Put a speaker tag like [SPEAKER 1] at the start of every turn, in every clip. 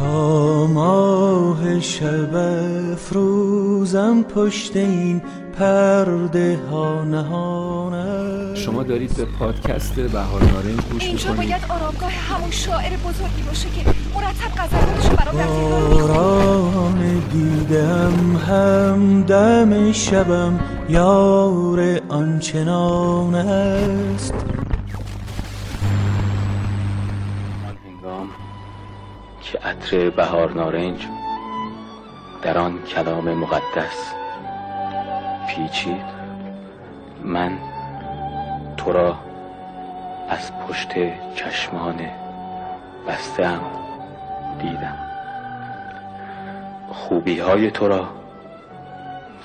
[SPEAKER 1] تا ماه شب فروزم پشت این پرده ها نهانه
[SPEAKER 2] شما دارید به پادکست بهار نارنج گوش
[SPEAKER 3] اینجا
[SPEAKER 2] می‌کنید.
[SPEAKER 3] باید آرامگاه همون شاعر بزرگی باشه که مرتب غزلاتشو برام
[SPEAKER 1] دیدم هم دم شبم یار آنچنان است.
[SPEAKER 4] عطر بهار نارنج. در آن کلام مقدس. پیچید. من تو را از پشت چشمان بستم دیدم. خوبی های تو را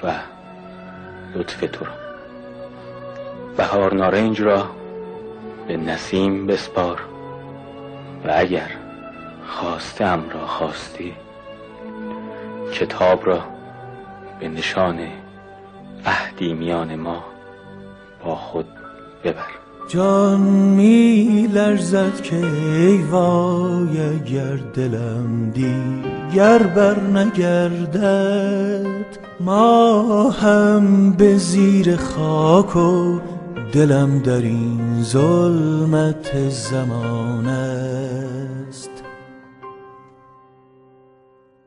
[SPEAKER 4] و لطف تو را. بهار نارنج را به نسیم بسپار. و اگر خواستم را خواستی؟ کتاب را به نشان عهدی میان ما با خود ببر.
[SPEAKER 1] جان می لرزد که ای وای اگر دلم دیگر بر نگردد. ما هم به زیر خاک و دلم در این ظلمت زمان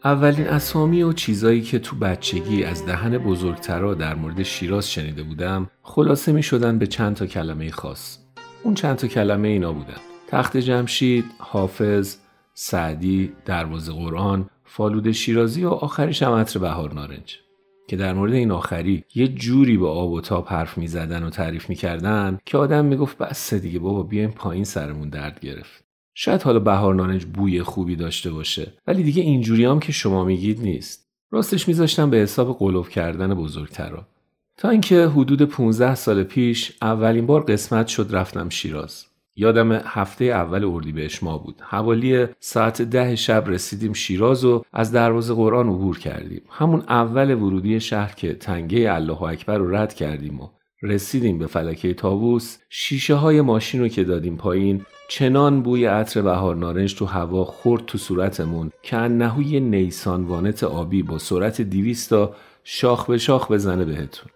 [SPEAKER 2] اولین اسامی و چیزایی که تو بچگی از دهن بزرگترا در مورد شیراز شنیده بودم خلاصه می شدن به چند تا کلمه خاص. اون چند تا کلمه اینا بودن. تخت جمشید، حافظ، سعدی، دروازه قرآن، فالود شیرازی و آخریش هم عطر بهار نارنج. که در مورد این آخری یه جوری با آب و تاب حرف می زدن و تعریف می کردن که آدم می گفت بس دیگه بابا بیایم پایین سرمون درد گرفت. شاید حالا بهار نارنج بوی خوبی داشته باشه ولی دیگه اینجوری هم که شما میگید نیست. راستش میذاشتم به حساب قلوب کردن بزرگترا. تا اینکه حدود 15 سال پیش اولین بار قسمت شد رفتم شیراز. یادم هفته اول اردیبهشت ما بود. حوالی ساعت ده شب رسیدیم شیراز و از دروازه قرآن عبور کردیم. همون اول ورودی شهر که تنگه الله اکبر رو رد کردیم و رسیدیم به فلکه تاووس شیشه های ماشین رو که دادیم پایین چنان بوی عطر بهار نارنج تو هوا خورد تو صورتمون که انهوی نیسان وانت آبی با سرعت دیویست تا شاخ به شاخ بزنه بهتون.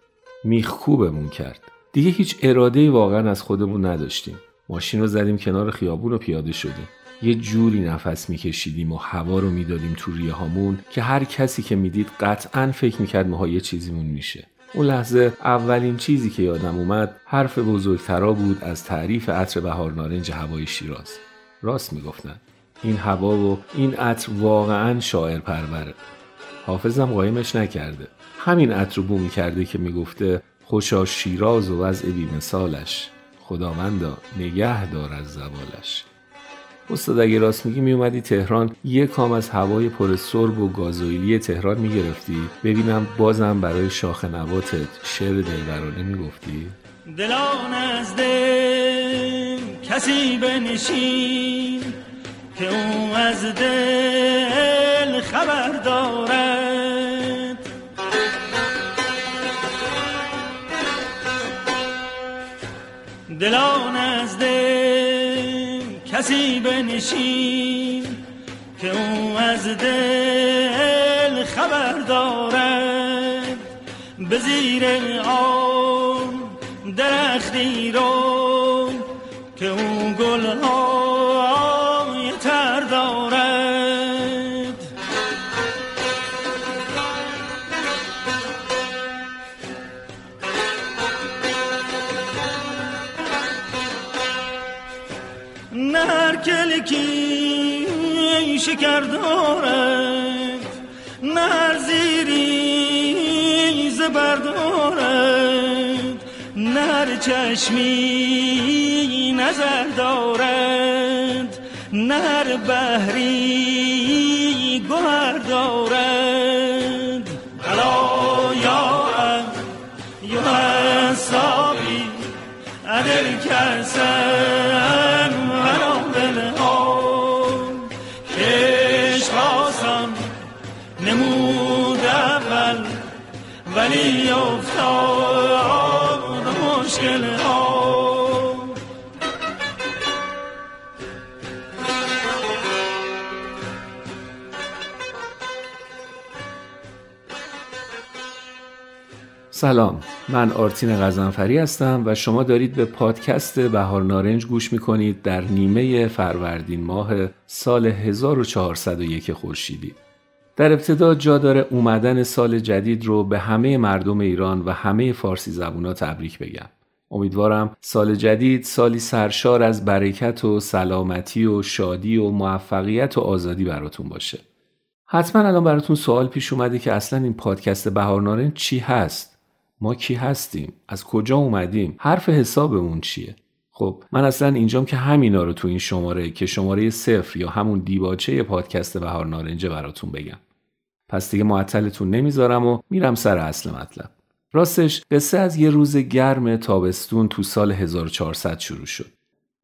[SPEAKER 2] میخکوبمون کرد. دیگه هیچ اراده واقعا از خودمون نداشتیم. ماشین رو زدیم کنار خیابون و پیاده شدیم. یه جوری نفس میکشیدیم و هوا رو می‌دادیم تو ریه هامون که هر کسی که می‌دید قطعا فکر می‌کرد ماها یه چیزیمون میشه. اون لحظه اولین چیزی که یادم اومد حرف بزرگترا بود از تعریف عطر بهار نارنج هوای شیراز. راست می‌گفتن این هوا و این عطر واقعا شاعر پروره. حافظم قایمش نکرده. همین عطر بو می‌کرده که می‌گفته خوشا شیراز و وضع بیمثالش. خداوندا نگه دار از زوالش. استاد اگه راست میگی میومدی تهران یه کام از هوای پر سرب و گازوئیلی تهران می‌گرفتی؟ ببینم بازم برای شاخ نباتت شعر دلبرانه می‌گفتی؟
[SPEAKER 1] دلان از دل کسی بنشین که او از دل خبر دارد. دلان از دل کسی بنشین که او از دل خبر دارد. به زیر آن درختی رو که او گلهای کلکی شکر دارد نه زیری زبر دارد نه چشمی نظر دارد نه بحری نمود اول ولی افتاد مشکل ها.
[SPEAKER 2] سلام من آرتین غزنفری هستم و شما دارید به پادکست بهار نارنج گوش می‌کنید در نیمه فروردین ماه سال 1401 خورشیدی. در ابتدا جا داره اومدن سال جدید رو به همه مردم ایران و همه فارسی زبونا تبریک بگم. امیدوارم سال جدید سالی سرشار از برکت و سلامتی و شادی و موفقیت و آزادی براتون باشه. حتما الان براتون سوال پیش اومده که اصلا این پادکست بهار چی هست؟ ما کی هستیم؟ از کجا اومدیم؟ حرف حسابمون چیه؟ خب من اصلا اینجام که همینا رو تو این شماره که شماره صفر یا همون دیباچه پادکست بهار نارنجه براتون بگم. پس دیگه معطلتون نمی‌ذارم و میرم سر اصل مطلب راستش قصه از یه روز گرم تابستون تو سال 1400 شروع شد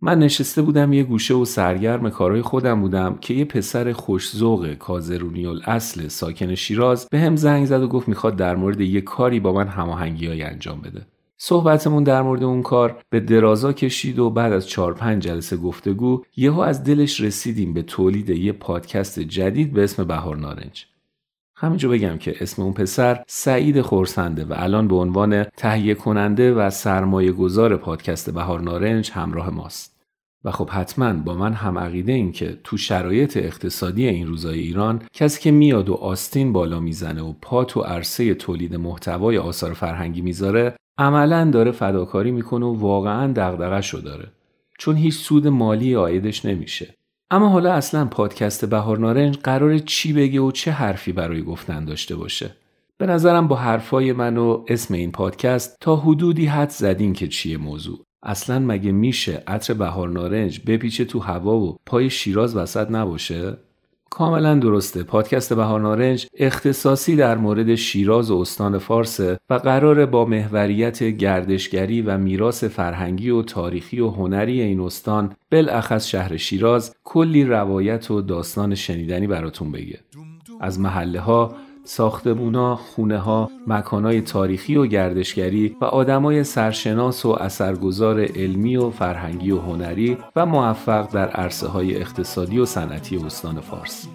[SPEAKER 2] من نشسته بودم یه گوشه و سرگرم کارهای خودم بودم که یه پسر خوشزوق کازرونی اصل ساکن شیراز به هم زنگ زد و گفت می‌خواد در مورد یه کاری با من هماهنگی انجام بده. صحبتمون در مورد اون کار به درازا کشید و بعد از چهار پنج جلسه گفتگو یهو از دلش رسیدیم به تولید یه پادکست جدید به اسم بهار نارنج. همینجا بگم که اسم اون پسر سعید خورسنده و الان به عنوان تهیه کننده و سرمایه گذار پادکست بهار نارنج همراه ماست. و خب حتما با من هم عقیده این که تو شرایط اقتصادی این روزای ایران کسی که میاد و آستین بالا می‌زنه و پا تو عرصه تولید محتوای آثار فرهنگی می‌ذاره عملا داره فداکاری می‌کنه و واقعا دغدغه‌شو داره چون هیچ سود مالی آیدش نمیشه اما حالا اصلا پادکست بهار نارنج قرار چی بگه و چه حرفی برای گفتن داشته باشه. به نظرم با حرفای من و اسم این پادکست تا حدودی حد زدین که چیه موضوع. اصلا مگه میشه عطر بهار نارنج بپیچه تو هوا و پای شیراز وسط نباشه؟ کاملا درسته. پادکست بهار نارنج اختصاصی در مورد شیراز و استان فارس و قرار با محوریت گردشگری و میراث فرهنگی و تاریخی و هنری این استان بالاخص شهر شیراز کلی روایت و داستان شنیدنی براتون بگه. از محله ها ساختمونا، خونه ها، مکانهای تاریخی و گردشگری و آدمای سرشناس و اثرگذار علمی و فرهنگی و هنری و موفق در عرصه های اقتصادی و صنعتی استان فارس.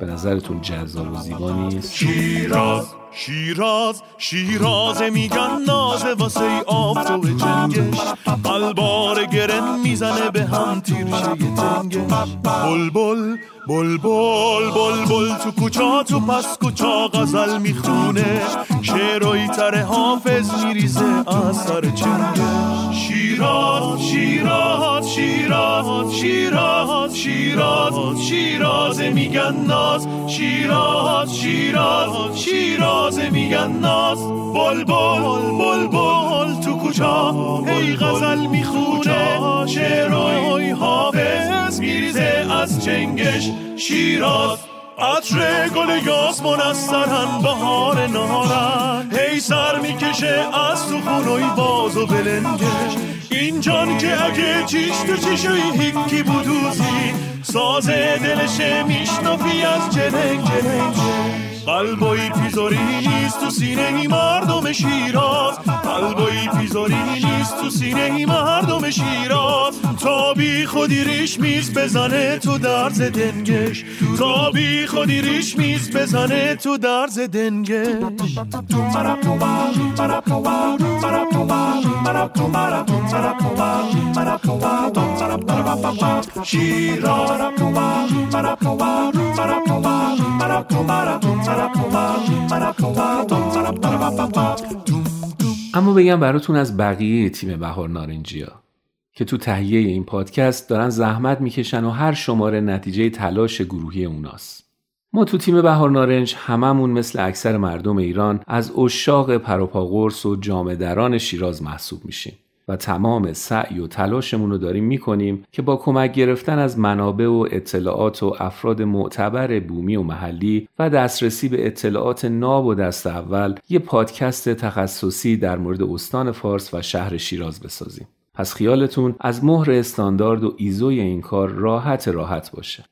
[SPEAKER 2] به نظرتون جذاب و زیبا نیست؟
[SPEAKER 5] شیراز شیراز شیراز میگن نازه واسه ای آفتاب جنگش قلبار گرم می‌زنه به هم تیرشه تنگش بل بل بل بل بل تو کوچا تو پس کوچا غزل می‌خونه. شعرهای تر حافظ میریزه از سر چنگش شیراز شیراز شیراز شیراز شیراز شیراز میگن ناز. شیراز شیراز شیراز میگن ناز. بل بل تو کوچا ای غزل می‌خونه. شعرهای چنگش شیراز. عطر گل یاسمون از سرن بهار نهارن. هی سر می‌کشه از تو خونوی باز و بلنگش. این جان که اگه چیش تو چیشوی هیکی بودوزی. سازه دلشه میشنفی از جنگ جنگ. قلبایی پیزاری نیست تو سینه مردم شیراز. قلبایی پیزاری نیست تو سینه مردم شیراز. تا بی خودی ریش میز بزنه تو درز دنگش. تا بی خودی ریش میز بزنه تو درز دنگش.
[SPEAKER 2] اما بگم براتون از بقیه تیم بهار نارنجیا که تو تهیه این پادکست دارن زحمت می‌کشن و هر شماره نتیجه تلاش گروهی اوناست. ما تو تیم بهار نارنج هممون مثل اکثر مردم ایران از اشاق پروپاگورس و جامدران شیراز محسوب میشیم. و تمام سعی و تلاشمون رو داریم می‌کنیم که با کمک گرفتن از منابع و اطلاعات و افراد معتبر بومی و محلی و دسترسی به اطلاعات ناب و دست اول یه پادکست تخصصی در مورد استان فارس و شهر شیراز بسازیم. پس خیالتون از مهر استاندارد و ایزوی این کار راحت راحت باشه.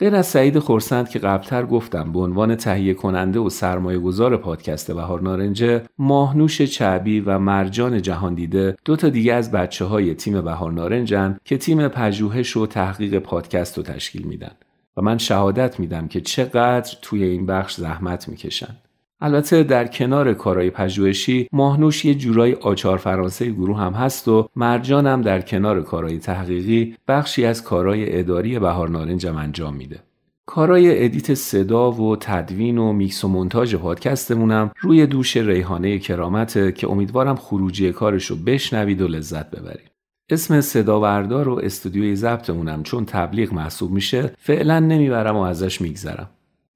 [SPEAKER 2] غیر از سعید خورسند که قبلتر گفتم به عنوان تهیه کننده و سرمایه گذار پادکست بهار نارنجه ماهنوش چعبی و مرجان جهان دیده دو تا دیگه از بچه های تیم بهار نارنجن که تیم پژوهش و تحقیق پادکست رو تشکیل میدن. و من شهادت میدم که چقدر توی این بخش زحمت می‌کشن. البته در کنار کارهای پژوهشی ماهنوش یه جورای آچار فرانسه گروه هم هست و مرجان هم در کنار کارهای تحقیقی بخشی از کارهای اداری بهار نارنجم انجام میده. کارای edit صدا و تدوین و میکس و مونتاژ پادکستمونم روی دوش ریحانه کرامته که امیدوارم خروجی کارشو بشنوید و لذت ببرید. اسم صدابردار و استودیوی ضبطمونم چون تبلیغ محسوب میشه فعلا نمی‌برم و ازش میگذرم.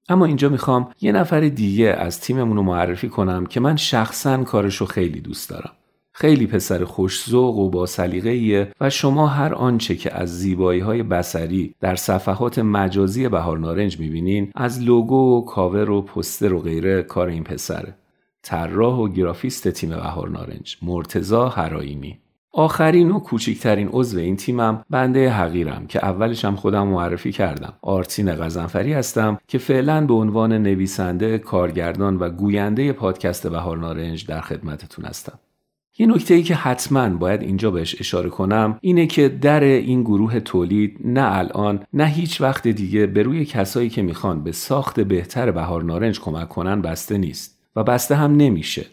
[SPEAKER 2] اما اینجا می‌خوام یه نفر دیگه از تیممون رو معرفی کنم که من شخصا کارشو خیلی دوست دارم. خیلی پسر خوش‌ذوق و با سلیقه‌ایه و شما هر آنچه که از زیبایی های بصری در صفحات مجازی بهار نارنج می‌بینین از لوگو و کاور و پوستر و غیره کار این پسره. طراح و گرافیست تیم بهار نارنج مرتزا هرایمی آخرین و کوچکترین عضو این تیمم بنده حقیرم که اولش هم خودم معرفی کردم. آرتین غزنفری هستم که فعلا به عنوان نویسنده کارگردان و گوینده پادکست بهار نارنج در خدمتتون هستم. یه نکته ای که حتما باید اینجا بهش اشاره کنم اینه که در این گروه تولید نه الان نه هیچ وقت دیگه به روی کسایی که می‌خوان به ساخت بهتر بهار نارنج کمک کنن بسته نیست و بسته هم نمیشه.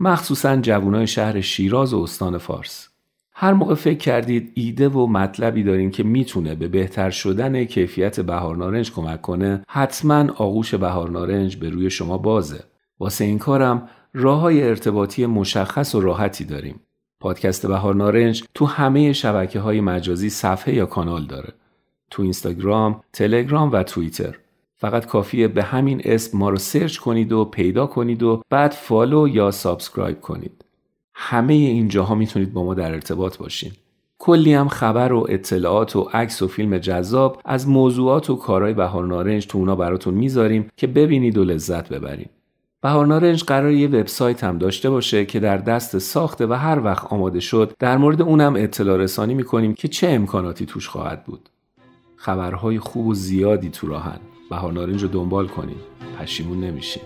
[SPEAKER 2] مخصوصا جوانای شهر شیراز و استان فارس. هر موقع فکر کردید ایده و مطلبی دارین که می‌تونه به بهتر شدن کیفیت بهار نارنج کمک کنه حتما آغوش بهار نارنج به روی شما بازه. واسه این کارم راه های ارتباطی مشخص و راحتی داریم. پادکست بهار نارنج تو همه شبکه های مجازی صفحه یا کانال داره. تو اینستاگرام، تلگرام و توییتر. فقط کافیه به همین اسم ما رو search کنید و پیدا کنید و بعد follow یا subscribe کنید. همه اینجاها می‌تونید با ما در ارتباط باشین کلی هم خبر و اطلاعات و عکس و فیلم جذاب از موضوعات و کارهای بهار نارنج تو اونا براتون می‌ذاریم که ببینید و لذت ببرید. بهار نارنج قرار یه وبسایت هم داشته باشه که در دست ساخته و هر وقت آماده شد در مورد اونم اطلاع رسانی می‌کنیم که چه امکاناتی توش خواهد بود. خبرهای خوب و زیادی تو راهن. بهار نارنج رو دنبال کنید. پشیمون نمیشید.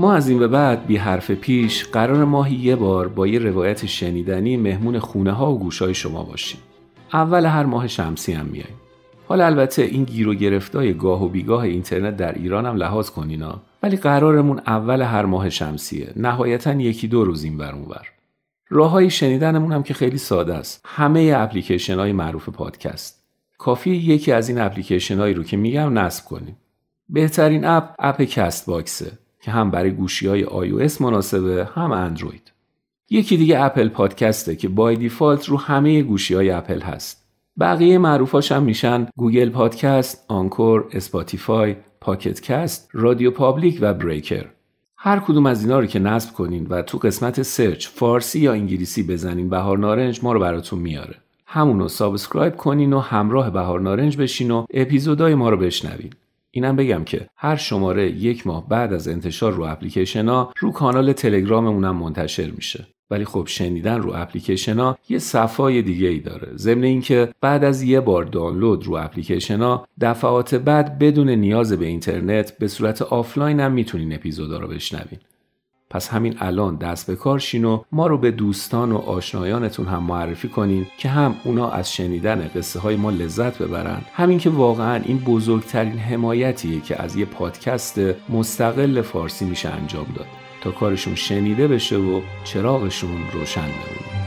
[SPEAKER 2] ما از این به بعد بی حرف پیش قرار ماهی یه بار با یه روایت شنیدنی مهمون خونه ها و گوشای شما باشیم. اول هر ماه شمسی هم میاییم. حالا البته این گیر و گرفتای گاه و بیگاه اینترنت در ایران هم لحاظ کنینا ولی قرارمون اول هر ماه شمسیه. نهایتا یکی دو روز این بر اونور راه های شنیدنمون هم که خیلی ساده است. همه اپلیکیشن های معروف پادکست. کافی یکی از این اپلیکیشن هایی رو که میگم نصب کنیم. بهترین اپ اپ CastBox ه که هم برای گوشی های iOS مناسبه هم اندروید. یکی دیگه Apple Podcast ه که by default رو همه گوشی های اپل هست. بقیه معروفاش هم میشن Google Podcast، Anchor، Spotify، Pocket Casts، RadioPublic و Breaker. هر کدوم از اینا رو که نصب کنین و تو قسمت search فارسی یا انگلیسی بزنین بهار نارنج ما رو براتون میاره. همونو subscribe کنین و همراه بهار نارنج بشین و اپیزودای ما رو بشنوین. اینم بگم که هر شماره یک ماه بعد از انتشار رو اپلیکیشن ها رو کانال تلگراممونم منتشر میشه. ولی خب شنیدن رو اپلیکیشن ها یه صفای دیگه ای داره. ضمن اینکه بعد از یه بار دانلود رو اپلیکیشن ها دفعات بعد بدون نیاز به اینترنت به صورت آفلاین هم می‌تونین اپیزودا رو بشنوین. پس همین الان دست به کار شین و ما رو به دوستان و آشنایانتون هم معرفی کنین که هم اونا از شنیدن قصه های ما لذت ببرن. همین که واقعا این بزرگترین حمایتیه که از یه پادکست مستقل فارسی میشه انجام داد. تا کارشون شنیده بشه و چراغشون روشن بمونه.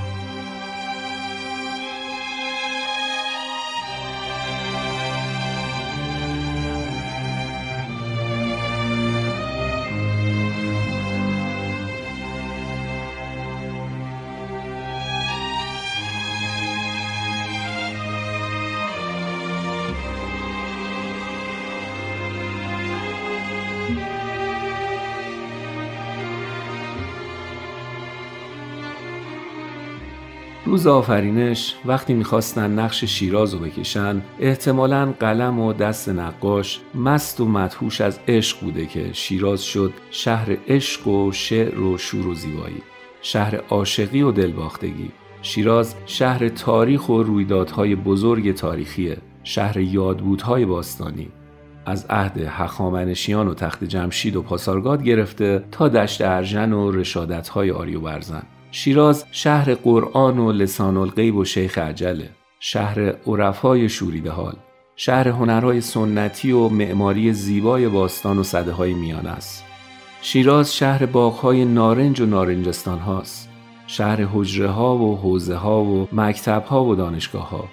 [SPEAKER 2] روز آفرینش وقتی می‌خواستن نقش شیراز رو بکشن احتمالا قلم و دست نقاش مست و مدهوش از عشق بوده که شیراز شد شهر عشق و شعر و شور و زیبایی شهر عاشقی و دلباختگی. شیراز شهر تاریخ و رویدادهای بزرگ تاریخیه شهر یادبودهای باستانی. از عهد هخامنشیان و تخت جمشید و پاسارگاد گرفته تا دشت ارژن و رشادتهای آریو برزن شیراز شهر قرآن و لسان الغیب و شیخ عجله شهر عرفای شوریده حال شهر هنرهای سنتی و معماری زیبای باستان و صده های میان است. شیراز شهر باغهای نارنج و نارنجستان هاست شهر حجره ها و حوزه ها و مکتب ها و دانشگاه ها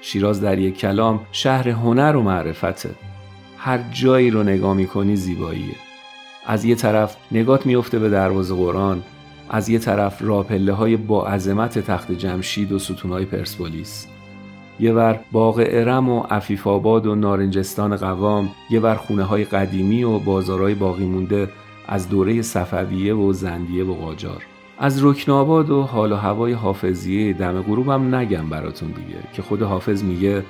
[SPEAKER 2] شیراز در یک کلام شهر هنر و معرفته. هر جایی رو نگاه می‌کنی زیباییه. از یه طرف نگات میفته به دروازه قرآن از یه طرف راپله های با عظمت تخت جمشید و ستونهای پرسپولیس. یه ور باغ ارم و عفیف آباد و نارنجستان قوام یه ور خونه های قدیمی و بازارهای باقی مونده از دوره صفویه و زندیه و قاجار. از رکناباد و حال و هوای حافظیه دم غروبم نگم براتون دیگه که خود حافظ میگه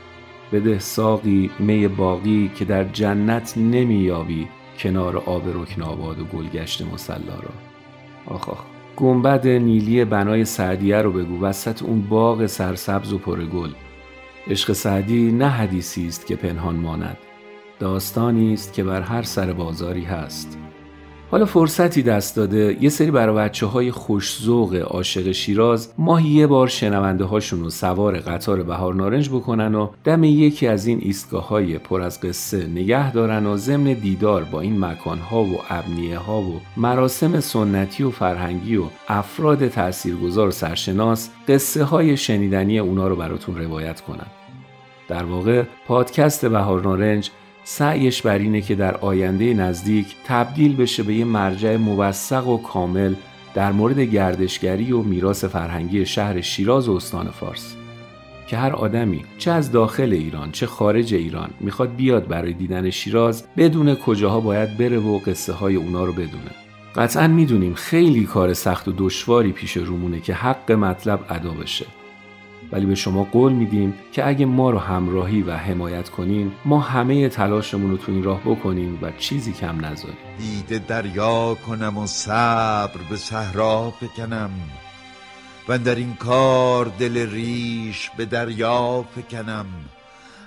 [SPEAKER 2] بده ساقی می باقی که در جنت نمییابی کنار آب رکناباد و گلگشت مسلا را. آخ آخ. گنبد نیلی بنای سعدیه رو بگو وسط اون باغ سرسبز و پرگل عشق سعدی نه حدیثی است که پنهان ماند. داستانی است که بر هر سر بازاری هست. حالا فرصتی دست داده یه سری برای بچه های خوشزوق عاشق شیراز ماهی یه بار شنونده هاشون رو سوار قطار بهار نارنج بکنن و دم یکی از این ایستگاه های پر از قصه نگه دارن و ضمن دیدار با این مکان ها و ابنیه ها و مراسم سنتی و فرهنگی و افراد تاثیرگذار و سرشناس قصه های شنیدنی اونا رو براتون روایت کنن در واقع پادکست بهار نارنج سعیش بر اینه که در آینده نزدیک تبدیل بشه به یه مرجع موثق و کامل در مورد گردشگری و میراث فرهنگی شهر شیراز و استان فارس. که هر آدمی چه از داخل ایران چه خارج ایران می‌خواد بیاد برای دیدن شیراز بدون کجاها باید بره و قصه های اونا رو بدونه. قطعا می‌دونیم خیلی کار سخت و دشواری پیش رومونه که حق مطلب ادا بشه. ولی به شما قول میدیم که اگه ما رو همراهی و حمایت کنین ما همه تلاشمون رو تو این راه بکنیم و چیزی کم نذاریم.
[SPEAKER 6] دیده دریا کنم و صبر به صحرا بکنم و در این کار دل ریش به دریا فکنم.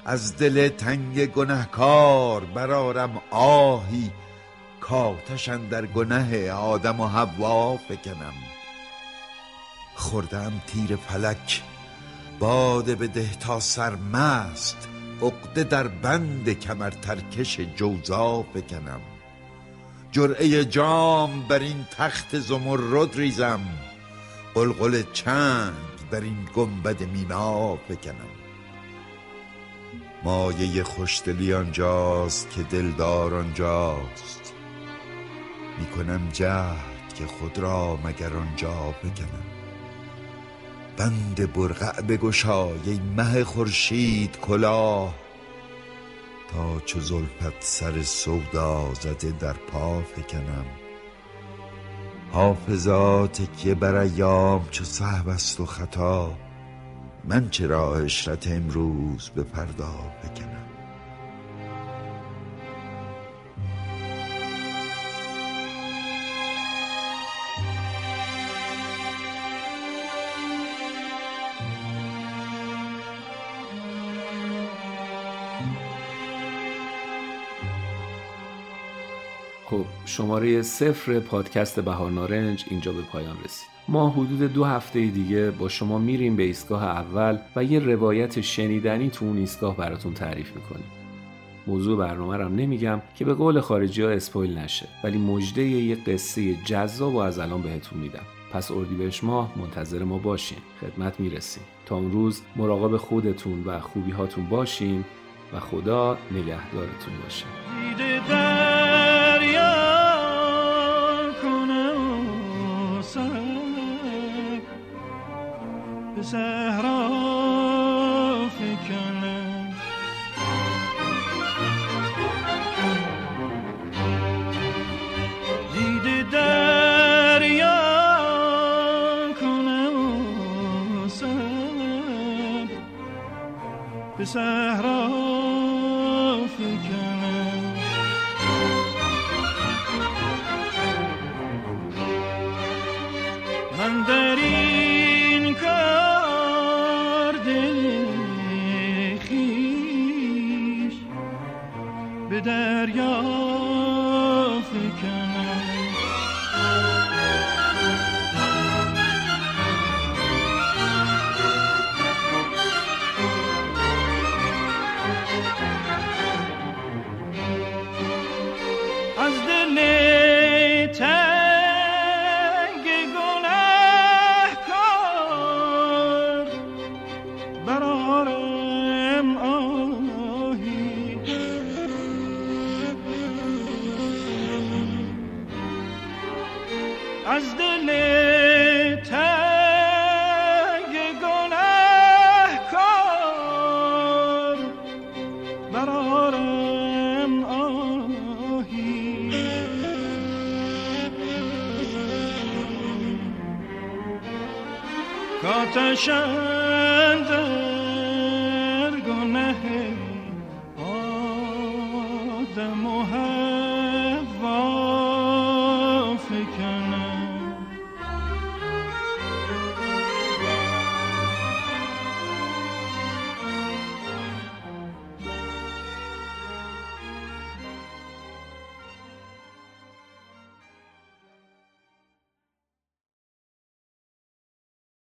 [SPEAKER 6] از دل تنگ گنهکار برارم آهی کاتشن در گنه آدم و حوا فکنم. خوردم تیر فلک باده بده تا سرمست عقده در بند کمر ترکش جوزا بکنم. جرعه جام بر این تخت زمرد ریزم قلقل چند بر این گنبد مینا بکنم. مایه خوشدلی آنجاست که دلدار آنجاست. می‌کنم جهد که خود را مگر آنجا بکنم. بند برقع بگشای مه خورشید کلاه. تا چو زلفت سر سودا زده در پا فکنم. حافظا تکیه بر ایام چو صحب است و خطا من چرا عشرت امروز به فردا فکنم.
[SPEAKER 2] خب شماره صفر پادکست بهار نارنج اینجا به پایان رسید. ما حدود دو هفته دیگه با شما میریم به ایستگاه اول و یه روایت شنیدنی تو اون ایستگاه براتون تعریف می‌کنیم. موضوع برنامه رو نمیگم که به قول خارجی ها اسپویل نشه ولی مجده یه قصه جذاب و از الان بهتون میدم. پس اردیبهشت ماه منتظر ما باشین. خدمت می‌رسیم. تا اون روز مراقب خودتون و خوبی هاتون باشین و خدا نگهدارتون باشه.
[SPEAKER 5] صحرا دریا
[SPEAKER 7] کاتشم